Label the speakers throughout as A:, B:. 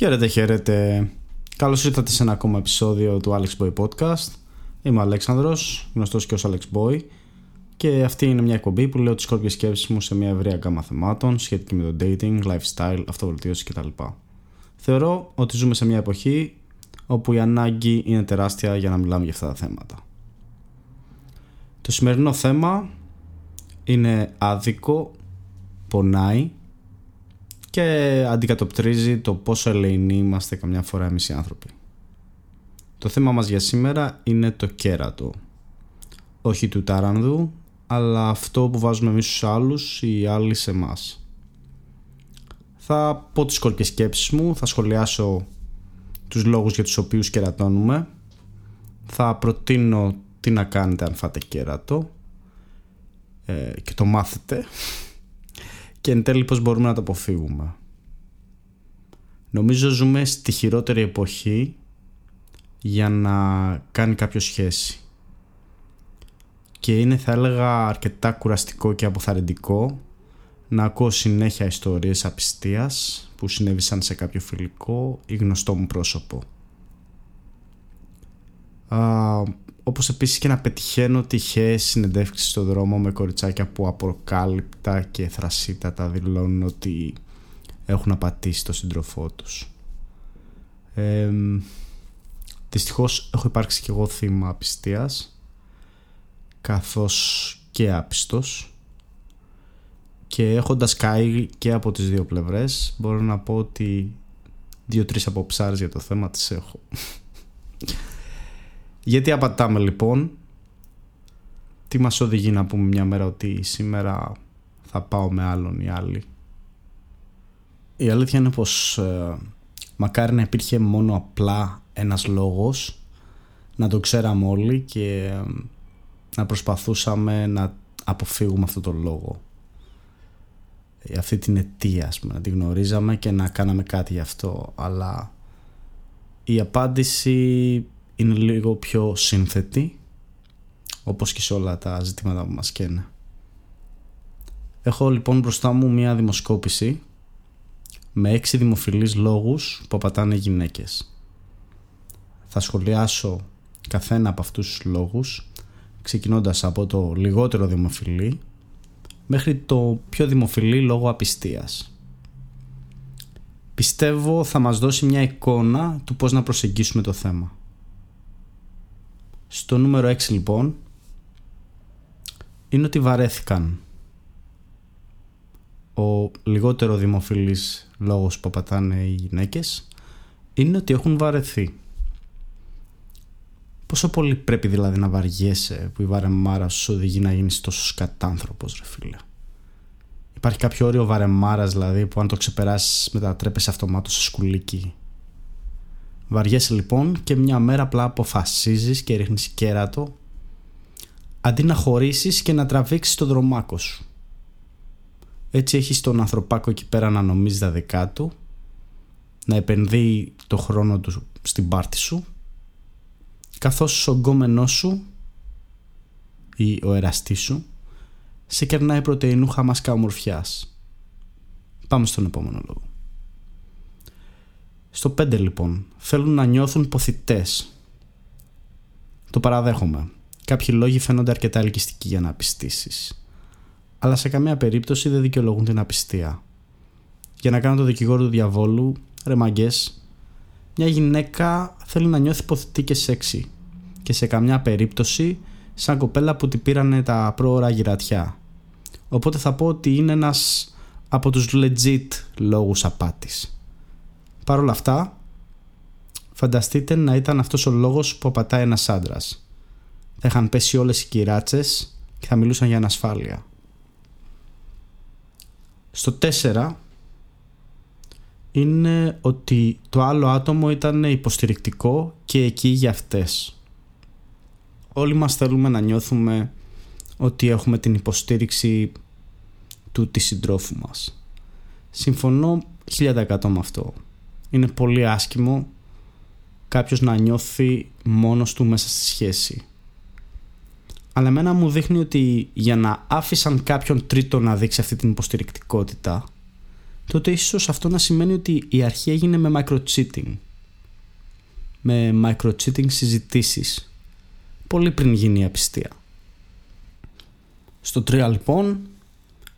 A: Χαίρετε, χαίρετε. Καλώς ήρθατε σε ένα ακόμα επεισόδιο του Alex Boy Podcast. Είμαι ο Αλέξανδρος, γνωστός και ως Alex Boy και αυτή είναι μια εκπομπή που λέω τις σκόρπιες σκέψεις μου σε μια ευρία γκάμα θεμάτων σχετική με το dating, lifestyle, αυτοβελτίωση κτλ. Θεωρώ ότι ζούμε σε μια εποχή όπου η ανάγκη είναι τεράστια για να μιλάμε για αυτά τα θέματα. Το σημερινό θέμα είναι άδικο, πονάει και αντικατοπτρίζει το πόσο ελεηνοί είμαστε καμιά φορά εμείς οι άνθρωποι. Το θέμα μας για σήμερα είναι το κέρατο. Όχι του τάρανδου, αλλά αυτό που βάζουμε εμείς στους άλλους ή οι άλλοι σε εμάς. Θα πω τις κόλπες σκέψεις μου, θα σχολιάσω τους λόγους για τους οποίους κερατώνουμε, θα προτείνω τι να κάνετε αν φάτε κέρατο ε, και το μάθετε και εν τέλει πώς μπορούμε να το αποφύγουμε. Νομίζω ζούμε στη χειρότερη εποχή για να κάνει κάποιο σχέση. Και είναι θα έλεγα αρκετά κουραστικό και αποθαρρυντικό να ακούω συνέχεια ιστορίες απιστίας που συνέβησαν σε κάποιο φιλικό ή γνωστό μου πρόσωπο. Α, όπως επίσης και να πετυχαίνω τυχαίες συνεντεύξεις στο δρόμο με κοριτσάκια που απροκάλυπτα και θρασίτατα δηλώνουν ότι έχουν απατήσει το σύντροφό τους. Ε, δυστυχώς έχω υπάρξει και εγώ θύμα απιστίας καθώς και άπιστος και έχοντας καεί και από τις δύο πλευρές μπορώ να πω ότι δύο-τρεις αποψάρες για το θέμα τις έχω. Γιατί απατάμε λοιπόν; Τι μας οδηγεί να πούμε μια μέρα ότι σήμερα θα πάω με άλλον ή άλλη; Η αλήθεια είναι πως ε, μακάρι να υπήρχε μόνο απλά ένας λόγος να το ξέραμε όλοι και ε, να προσπαθούσαμε να αποφύγουμε αυτό το λόγο. Ε, αυτή την αιτία ας πούμε, να την γνωρίζαμε και να κάναμε κάτι γι' αυτό. Αλλά η απάντηση είναι λίγο πιο σύνθετη όπως και σε όλα τα ζητήματα που μας καίνε. Έχω λοιπόν μπροστά μου μια δημοσκόπηση με έξι δημοφιλείς λόγους που απατάνε γυναίκες. Θα σχολιάσω καθένα από αυτούς τους λόγους ξεκινώντας από το λιγότερο δημοφιλή μέχρι το πιο δημοφιλή λόγο απιστίας. Πιστεύω θα μας δώσει μια εικόνα του πώς να προσεγγίσουμε το θέμα. Στο νούμερο 6 λοιπόν είναι ότι βαρέθηκαν. Ο λιγότερο δημοφιλής λόγος που πατάνε οι γυναίκες είναι ότι έχουν βαρεθεί. Πόσο πολύ πρέπει δηλαδή να βαριέσαι που η βαρεμάρα σου οδηγεί να γίνεις τόσο σκατάνθρωπος ρε φίλε; Υπάρχει κάποιο όριο βαρεμάρας δηλαδή που αν το ξεπεράσεις μετατρέπεσαι αυτομάτως σε σκουλίκι Βαριέσαι λοιπόν και μια μέρα απλά αποφασίζεις και ρίχνεις κέρατο αντί να χωρίσεις και να τραβήξεις το δρομάκο σου. Έτσι έχεις τον ανθρωπάκο εκεί πέρα να νομίζεις τα δικά του, να επενδύει το χρόνο του στην πάρτη σου, καθώς ο γκόμενός σου ή ο εραστής σου σε κερνάει πρωτεϊνούχα μάσκα ομορφιάς. Πάμε στον επόμενο λόγο. Στο 5 λοιπόν, θέλουν να νιώθουν ποθητές. Το παραδέχομαι. Κάποιοι λόγοι φαίνονται αρκετά ελκυστικοί για να απιστήσεις. Αλλά σε καμία περίπτωση δεν δικαιολογούν την απιστία. Για να κάνω το δικηγόρο του διαβόλου, ρε μαγκές, μια γυναίκα θέλει να νιώθει ποθητή και σεξι. Και σε καμιά περίπτωση σαν κοπέλα που την πήρανε τα πρόωρα γυρατιά. Οπότε θα πω ότι είναι ένας από τους legit λόγους απάτης. Παρ' όλα αυτά, φανταστείτε να ήταν αυτός ο λόγος που απατάει ένας άντρας. Θα είχαν πέσει όλες οι κυράτσες και θα μιλούσαν για ανασφάλεια. Στο 4 είναι ότι το άλλο άτομο ήταν υποστηρικτικό και εκεί για αυτές. Όλοι μας θέλουμε να νιώθουμε ότι έχουμε την υποστήριξη του της συντρόφου μας. Συμφωνώ 1000% με αυτό είναι πολύ άσχημο κάποιος να νιώθει μόνος του μέσα στη σχέση. Αλλά εμένα μου δείχνει ότι για να άφησαν κάποιον τρίτο να δείξει αυτή την υποστηρικτικότητα τότε ίσως αυτό να σημαίνει ότι η αρχή έγινε με micro-cheating. Με micro-cheating συζητήσεις. Πολύ πριν γίνει η απιστία. Στο 3 λοιπόν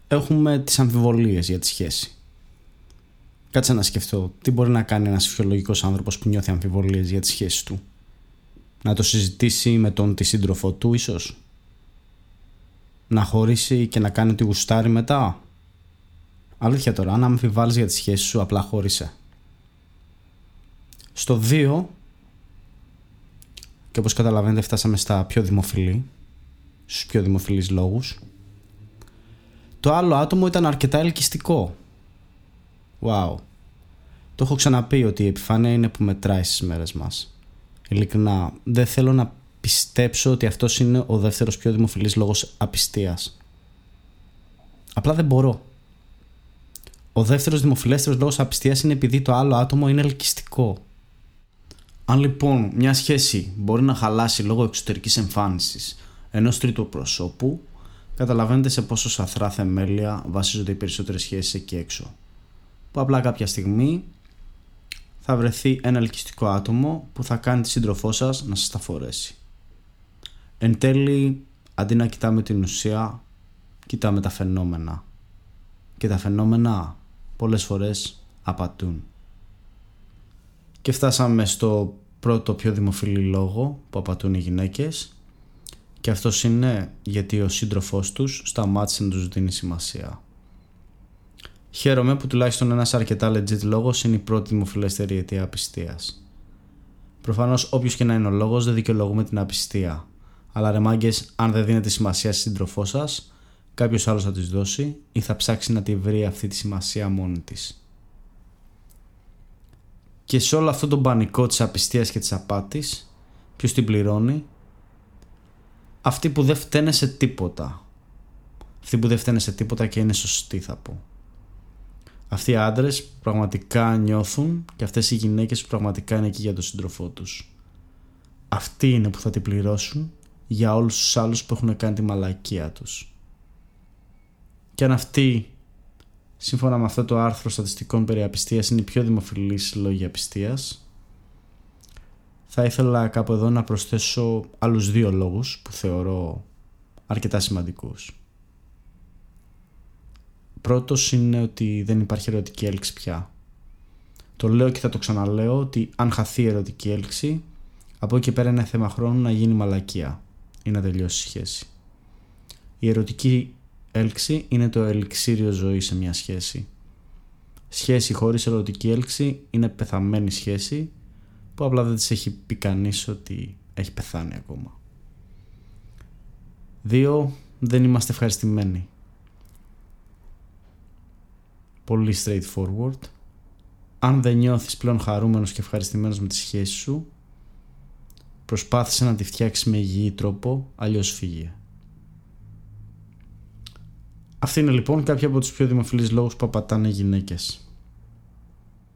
A: έχουμε τις αμφιβολίες για τη σχέση. Κάτσε να σκεφτώ τι μπορεί να κάνει ένας φυσιολογικός άνθρωπος που νιώθει αμφιβολίες για τη σχέση του; Να το συζητήσει με τον τη σύντροφό του ίσως; Να χωρίσει και να κάνει ό,τι γουστάρει μετά; Αλήθεια τώρα, αν αμφιβάλλεις για τη σχέση σου απλά χώρισε. Στο 2 και όπως καταλαβαίνετε φτάσαμε στα πιο δημοφιλή στους πιο δημοφιλείς λόγους το άλλο άτομο ήταν αρκετά ελκυστικό Wow. Το έχω ξαναπεί ότι η επιφάνεια είναι που μετράει στις μέρες μας. Ειλικρινά δεν θέλω να πιστέψω ότι αυτός είναι ο δεύτερος πιο δημοφιλής λόγος απιστίας. Απλά δεν μπορώ. Ο δεύτερος δημοφιλέστερος λόγος απιστίας είναι επειδή το άλλο άτομο είναι ελκυστικό. Αν λοιπόν μια σχέση μπορεί να χαλάσει λόγω εξωτερικής εμφάνισης ενός τρίτου προσώπου, καταλαβαίνετε σε πόσο σαθρά θεμέλια βασίζονται οι περισσότερες σχέσεις εκεί έξω. Που απλά κάποια στιγμή θα βρεθεί ένα ελκυστικό άτομο που θα κάνει τη σύντροφό σας να σας τα φορέσει. Εν τέλει, αντί να κοιτάμε την ουσία, κοιτάμε τα φαινόμενα. Και τα φαινόμενα πολλές φορές απατούν. Και φτάσαμε στο πρώτο πιο δημοφιλή λόγο που απατούν οι γυναίκες και αυτός είναι γιατί ο σύντροφός τους σταμάτησε να τους δίνει σημασία. Χαίρομαι που τουλάχιστον ένας αρκετά legit λόγος είναι η πρώτη δημοφιλέστερη αιτία απιστίας. Προφανώς όποιος και να είναι ο λόγος δεν δικαιολογούμε την απιστία. Αλλά ρε μάγκες, αν δεν δίνετε σημασία στη σύντροφό σας, κάποιος άλλος θα της δώσει ή θα ψάξει να τη βρει αυτή τη σημασία μόνη της. Και σε όλο αυτό τον πανικό της απιστίας και της απάτης, ποιος την πληρώνει, αυτοί που δεν φταίνε σε τίποτα. Αυτοί που δεν φταίνε σε τίποτα και είναι σωστοί θα πω. Αυτοί οι άντρες πραγματικά νιώθουν και αυτές οι γυναίκες πραγματικά είναι εκεί για τον σύντροφό τους. Αυτοί είναι που θα την πληρώσουν για όλους τους άλλους που έχουν κάνει τη μαλακία τους. Και αν αυτοί σύμφωνα με αυτό το άρθρο στατιστικών περί απιστίας είναι η πιο δημοφιλή συλλογή απιστίας θα ήθελα κάπου εδώ να προσθέσω άλλους δύο λόγους που θεωρώ αρκετά σημαντικούς. Πρώτος είναι ότι δεν υπάρχει ερωτική έλξη πια. Το λέω και θα το ξαναλέω ότι αν χαθεί η ερωτική έλξη από εκεί πέρα είναι θέμα χρόνου να γίνει μαλακία ή να τελειώσει η σχέση. Η ερωτική έλξη είναι το ελιξίριο ζωής σε μια σχέση. Σχέση χωρίς ερωτική έλξη είναι πεθαμένη σχέση που απλά δεν της έχει πει κανείς ότι έχει πεθάνει ακόμα. Δύο, δεν είμαστε ευχαριστημένοι. Πολύ straightforward. Αν δεν νιώθεις πλέον χαρούμενος και ευχαριστημένος με τη σχέση σου, προσπάθησε να τη φτιάξεις με υγιή τρόπο, αλλιώς φύγε. Αυτή είναι λοιπόν κάποια από τους πιο δημοφιλείς λόγους που απατάνε οι γυναίκες.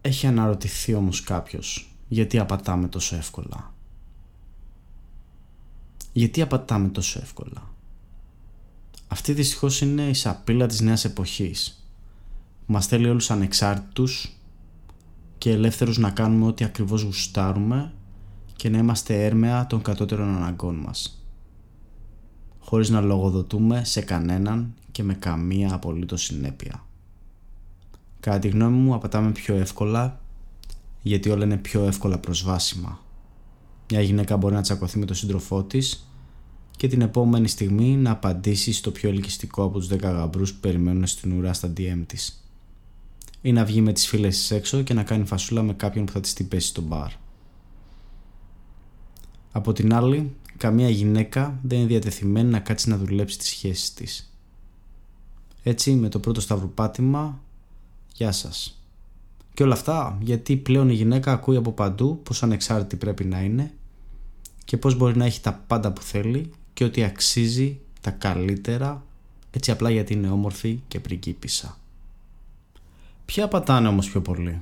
A: Έχει αναρωτηθεί όμως κάποιος γιατί απατάμε τόσο εύκολα; Γιατί απατάμε τόσο εύκολα; Αυτή δυστυχώς είναι η σαπίλα της νέας εποχής. Μας θέλει όλους ανεξάρτητους και ελεύθερους να κάνουμε ό,τι ακριβώς γουστάρουμε και να είμαστε έρμεα των κατώτερων αναγκών μας. Χωρίς να λογοδοτούμε σε κανέναν και με καμία απολύτως συνέπεια. Κατά τη γνώμη μου απατάμε πιο εύκολα γιατί όλα είναι πιο εύκολα προσβάσιμα. Μια γυναίκα μπορεί να τσακωθεί με τον σύντροφό της και την επόμενη στιγμή να απαντήσει στο πιο ελκυστικό από τους 10 γαμπρούς που περιμένουν στην ουρά στα DM της. Ή να βγει με τις φίλες της έξω και να κάνει φασούλα με κάποιον που θα της την πέσει στο μπαρ. Από την άλλη, καμία γυναίκα δεν είναι διατεθειμένη να κάτσει να δουλέψει τις σχέσεις της. Έτσι με το πρώτο σταυρουπάτημα Γεια σας Και όλα αυτά γιατί πλέον η γυναίκα ακούει από παντού πως ανεξάρτητη πρέπει να είναι Και πως μπορεί να έχει τα πάντα που θέλει Και ότι αξίζει τα καλύτερα Έτσι απλά γιατί είναι όμορφη και πριγκίπισσα Ποια πατάνε όμως πιο πολύ;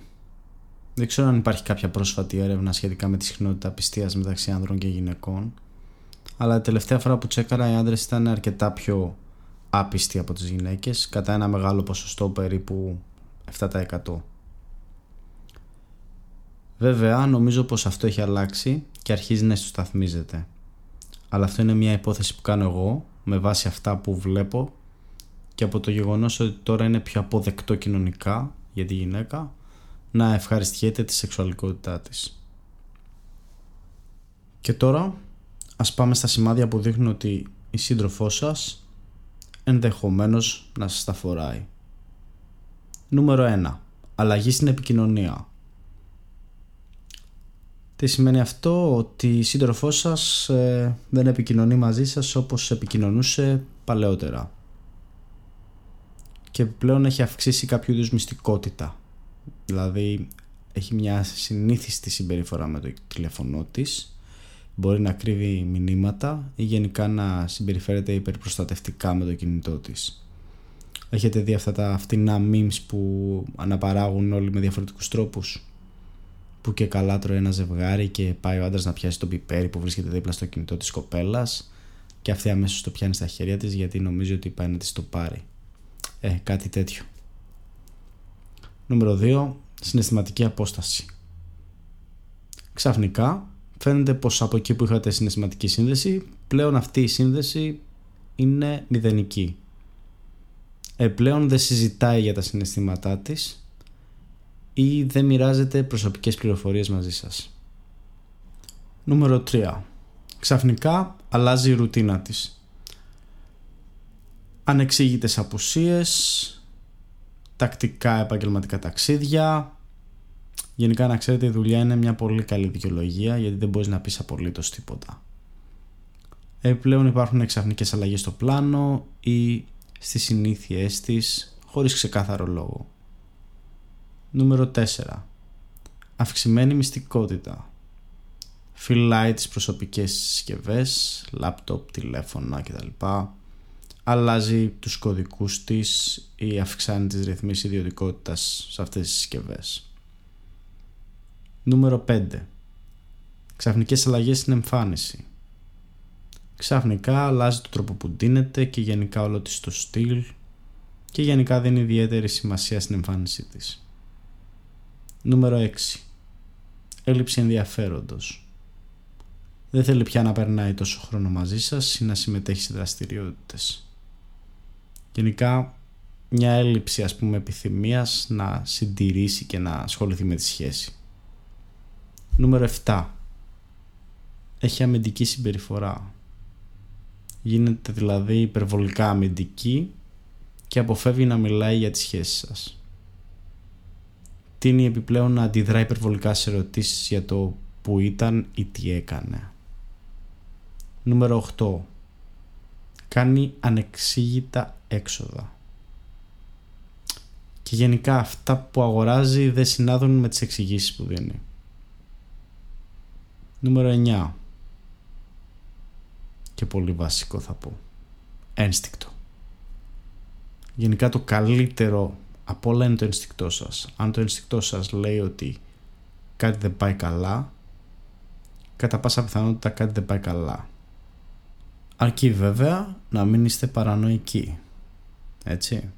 A: Δεν ξέρω αν υπάρχει κάποια πρόσφατη έρευνα σχετικά με τη συχνότητα πιστείας μεταξύ άνδρων και γυναικών αλλά τελευταία φορά που τσέκαρα οι άντρες ήταν αρκετά πιο άπιστοι από τις γυναίκες κατά ένα μεγάλο ποσοστό περίπου 7%. Βέβαια, νομίζω πως αυτό έχει αλλάξει και αρχίζει να ισοσταθμίζεται. Αλλά αυτό είναι μια υπόθεση που κάνω εγώ με βάση αυτά που βλέπω και από το γεγονός ότι τώρα είναι πιο αποδεκτό κοινωνικά για τη γυναίκα να ευχαριστιέται τη σεξουαλικότητά της. Και τώρα ας πάμε στα σημάδια που δείχνουν ότι η σύντροφός σας ενδεχομένως να σας τα φοράει. Νούμερο 1. Αλλαγή στην επικοινωνία. Τι σημαίνει αυτό, ότι η σύντροφός σας ε, δεν επικοινωνεί μαζί σας όπως επικοινωνούσε παλαιότερα. Και πλέον έχει αυξήσει κάποιο είδους μυστικότητα. Δηλαδή έχει μια συνήθιστη συμπεριφορά με το τηλέφωνό της μπορεί να κρύβει μηνύματα ή γενικά να συμπεριφέρεται υπερπροστατευτικά με το κινητό της. Έχετε δει αυτά τα φτηνά memes που αναπαράγουν όλοι με διαφορετικούς τρόπους; Που και καλά τρώει ένα ζευγάρι και πάει ο άντρας να πιάσει το πιπέρι που βρίσκεται δίπλα στο κινητό της κοπέλας και αυτή αμέσως το πιάνει στα χέρια της γιατί νομίζει ότι πάει να της το πάρει. Ε, κάτι τέτοιο. Νούμερο 2. Συναισθηματική απόσταση. Ξαφνικά φαίνεται πως από εκεί που είχατε συναισθηματική σύνδεση πλέον αυτή η σύνδεση είναι μηδενική. Ε, πλέον δεν συζητάει για τα συναισθήματά της ή δεν μοιράζεται προσωπικές πληροφορίες μαζί σας. Νούμερο 3. Ξαφνικά αλλάζει η ρουτίνα της. Ανεξήγητες απουσίες, τακτικά επαγγελματικά ταξίδια, Γενικά να ξέρετε η δουλειά είναι μια πολύ καλή δικαιολογία γιατί δεν μπορείς να πεις απολύτως τίποτα. Επιπλέον υπάρχουν ξαφνικές αλλαγές στο πλάνο ή στις συνήθειές της χωρίς ξεκάθαρο λόγο. Νούμερο 4. Αυξημένη μυστικότητα. Φυλάει τις προσωπικές συσκευές, λάπτοπ, τηλέφωνα κτλ. Αλλάζει τους κωδικούς της ή αυξάνει τις ρυθμίσεις ιδιωτικότητας σε αυτές τις συσκευές. Νούμερο 5. Ξαφνικές αλλαγές στην εμφάνιση. Ξαφνικά αλλάζει το τρόπο που ντύνεται και γενικά όλο της το στυλ και γενικά δίνει ιδιαίτερη σημασία στην εμφάνισή της. Νούμερο 6. Έλλειψη ενδιαφέροντος. Δεν θέλει πια να περνάει τόσο χρόνο μαζί σας ή να συμμετέχει σε δραστηριότητες. Γενικά μια έλλειψη ας πούμε επιθυμίας να συντηρήσει και να ασχοληθεί με τη σχέση. Νούμερο 7. Έχει αμυντική συμπεριφορά. Γίνεται δηλαδή υπερβολικά αμυντική και αποφεύγει να μιλάει για τις σχέσεις σας. Τίνει επιπλέον να αντιδρά υπερβολικά σε ερωτήσεις για το που ήταν ή τι έκανε. Νούμερο 8. Κάνει ανεξήγητα έξοδα. Και γενικά αυτά που αγοράζει δεν συνάδουν με τις εξηγήσεις που δίνει. Νούμερο 9. Και πολύ βασικό θα πω. Ένστικτο. Γενικά το καλύτερο από όλα είναι το ένστικτό σας. Αν το ένστικτό σας λέει ότι κάτι δεν πάει καλά, κατά πάσα πιθανότητα κάτι δεν πάει καλά. Αρκεί βέβαια να μην είστε παρανοϊκοί. Έτσι.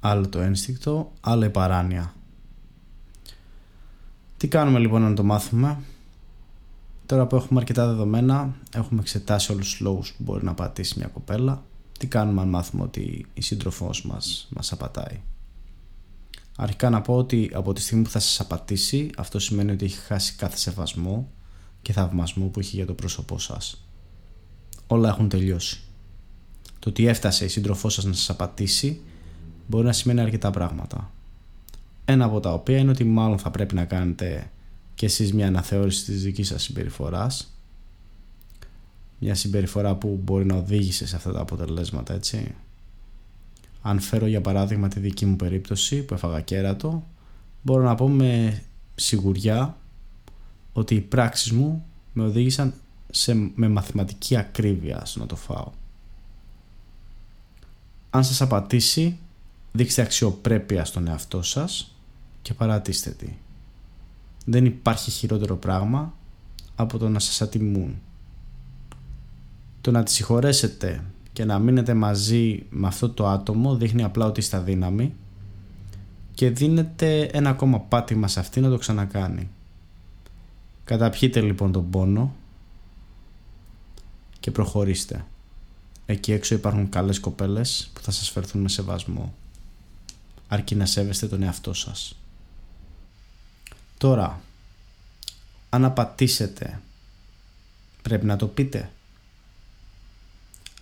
A: Άλλο το ένστικτο, άλλο η παράνοια. Τι κάνουμε λοιπόν να το μάθουμε; Τώρα που έχουμε αρκετά δεδομένα, έχουμε εξετάσει όλους τους λόγους που μπορεί να πατήσει μια κοπέλα, τι κάνουμε αν μάθουμε ότι η σύντροφός μας μας απατάει; Αρχικά να πω ότι από τη στιγμή που θα σας απατήσει, αυτό σημαίνει ότι έχει χάσει κάθε σεβασμό και θαυμασμό που έχει για το πρόσωπό σας. Όλα έχουν τελειώσει. Το ότι έφτασε η σύντροφός σας να σας απατήσει μπορεί να σημαίνει αρκετά πράγματα. Ένα από τα οποία είναι ότι μάλλον θα πρέπει να κάνετε και εσείς μια αναθεώρηση της δικής σας συμπεριφοράς μια συμπεριφορά που μπορεί να οδήγησε σε αυτά τα αποτελέσματα έτσι αν φέρω για παράδειγμα τη δική μου περίπτωση που έφαγα κέρατο μπορώ να πω με σιγουριά ότι οι πράξεις μου με οδήγησαν σε, με μαθηματική ακρίβεια στο να το φάω αν σας απατήσει δείξτε αξιοπρέπεια στον εαυτό σας και παρατήστε τη δεν υπάρχει χειρότερο πράγμα από το να σας ατιμούν. Το να τη συγχωρέσετε και να μείνετε μαζί με αυτό το άτομο δείχνει απλά ότι είστε δύναμη και δίνετε ένα ακόμα πάτημα σε αυτή να το ξανακάνει. Καταπιείτε λοιπόν τον πόνο και προχωρήστε. Εκεί έξω υπάρχουν καλές κοπέλες που θα σας φερθούν με σεβασμό. Αρκεί να σέβεστε τον εαυτό σας. Τώρα, αν απατήσετε, πρέπει να το πείτε.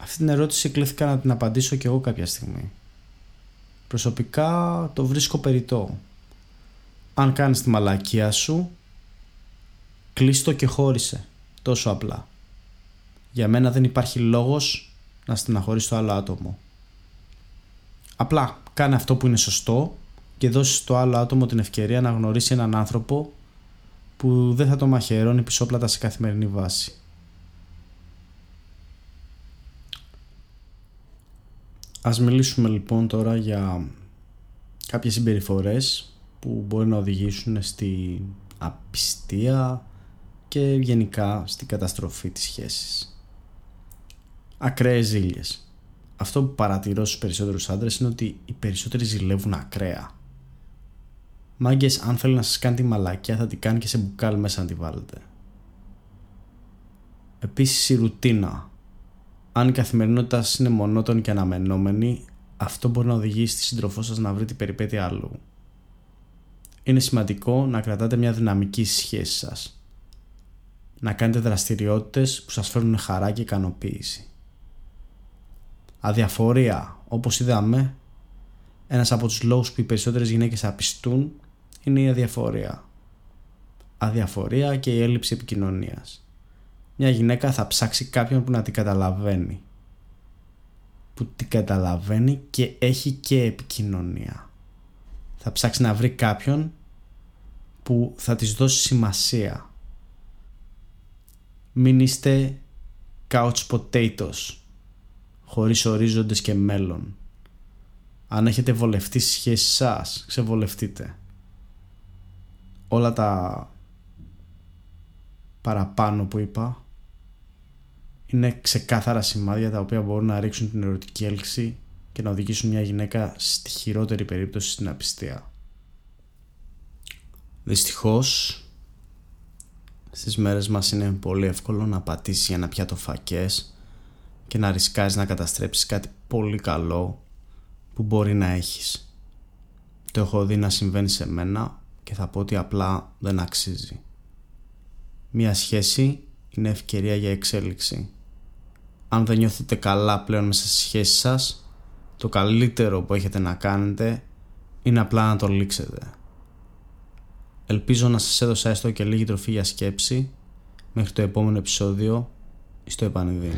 A: Αυτή την ερώτηση κλήθηκα να την απαντήσω και εγώ κάποια στιγμή. Προσωπικά το βρίσκω περιττό. Αν κάνεις τη μαλακία σου, κλείστο και χώρισε. Τόσο απλά. Για μένα δεν υπάρχει λόγος να στεναχωρείς το άλλο άτομο. Απλά κάνε αυτό που είναι σωστό και δώσεις στο άλλο άτομο την ευκαιρία να γνωρίσει έναν άνθρωπο που δεν θα το μαχαιρώνει πισόπλατα σε καθημερινή βάση. Ας μιλήσουμε λοιπόν τώρα για κάποιες συμπεριφορές που μπορεί να οδηγήσουν στη απιστία και γενικά στην καταστροφή της σχέσης. Ακραίες ζήλιες. Αυτό που παρατηρώ στους περισσότερους άντρες είναι ότι οι περισσότεροι ζηλεύουν ακραία. Μάγκες αν θέλει να σας κάνει τη μαλακιά θα την κάνει και σε μπουκάλι μέσα να τη βάλετε. Επίσης η ρουτίνα αν η καθημερινότητα σας είναι μονότονη και αναμενόμενη, αυτό μπορεί να οδηγήσει τη σύντροφό σας να βρει την περιπέτεια άλλου. Είναι σημαντικό να κρατάτε μια δυναμική σχέση σας. Να κάνετε δραστηριότητες που σας φέρνουν χαρά και ικανοποίηση. Αδιαφορία, όπως είδαμε, ένας από τους λόγους που οι περισσότερες γυναίκες απιστούν είναι η αδιαφορία. Αδιαφορία και η έλλειψη επικοινωνίας μια γυναίκα θα ψάξει κάποιον που να την καταλαβαίνει. Που την καταλαβαίνει και έχει και επικοινωνία. Θα ψάξει να βρει κάποιον που θα της δώσει σημασία. Μην είστε couch potatoes χωρίς ορίζοντες και μέλλον. Αν έχετε βολευτεί στη σχέση σας, ξεβολευτείτε. Όλα τα παραπάνω που είπα είναι ξεκάθαρα σημάδια τα οποία μπορούν να ρίξουν την ερωτική έλξη και να οδηγήσουν μια γυναίκα στη χειρότερη περίπτωση στην απιστία. Δυστυχώς στις μέρες μας είναι πολύ εύκολο να πατήσεις για να πιάτο φακές και να ρισκάρεις να καταστρέψεις κάτι πολύ καλό που μπορεί να έχεις. Το έχω δει να συμβαίνει σε μένα και θα πω ότι απλά δεν αξίζει. Μια σχέση είναι ευκαιρία για εξέλιξη αν δεν νιώθετε καλά πλέον μέσα στη σχέση σας το καλύτερο που έχετε να κάνετε είναι απλά να το λήξετε. Ελπίζω να σας έδωσα έστω και λίγη τροφή για σκέψη μέχρι το επόμενο επεισόδιο στο επανειδήν.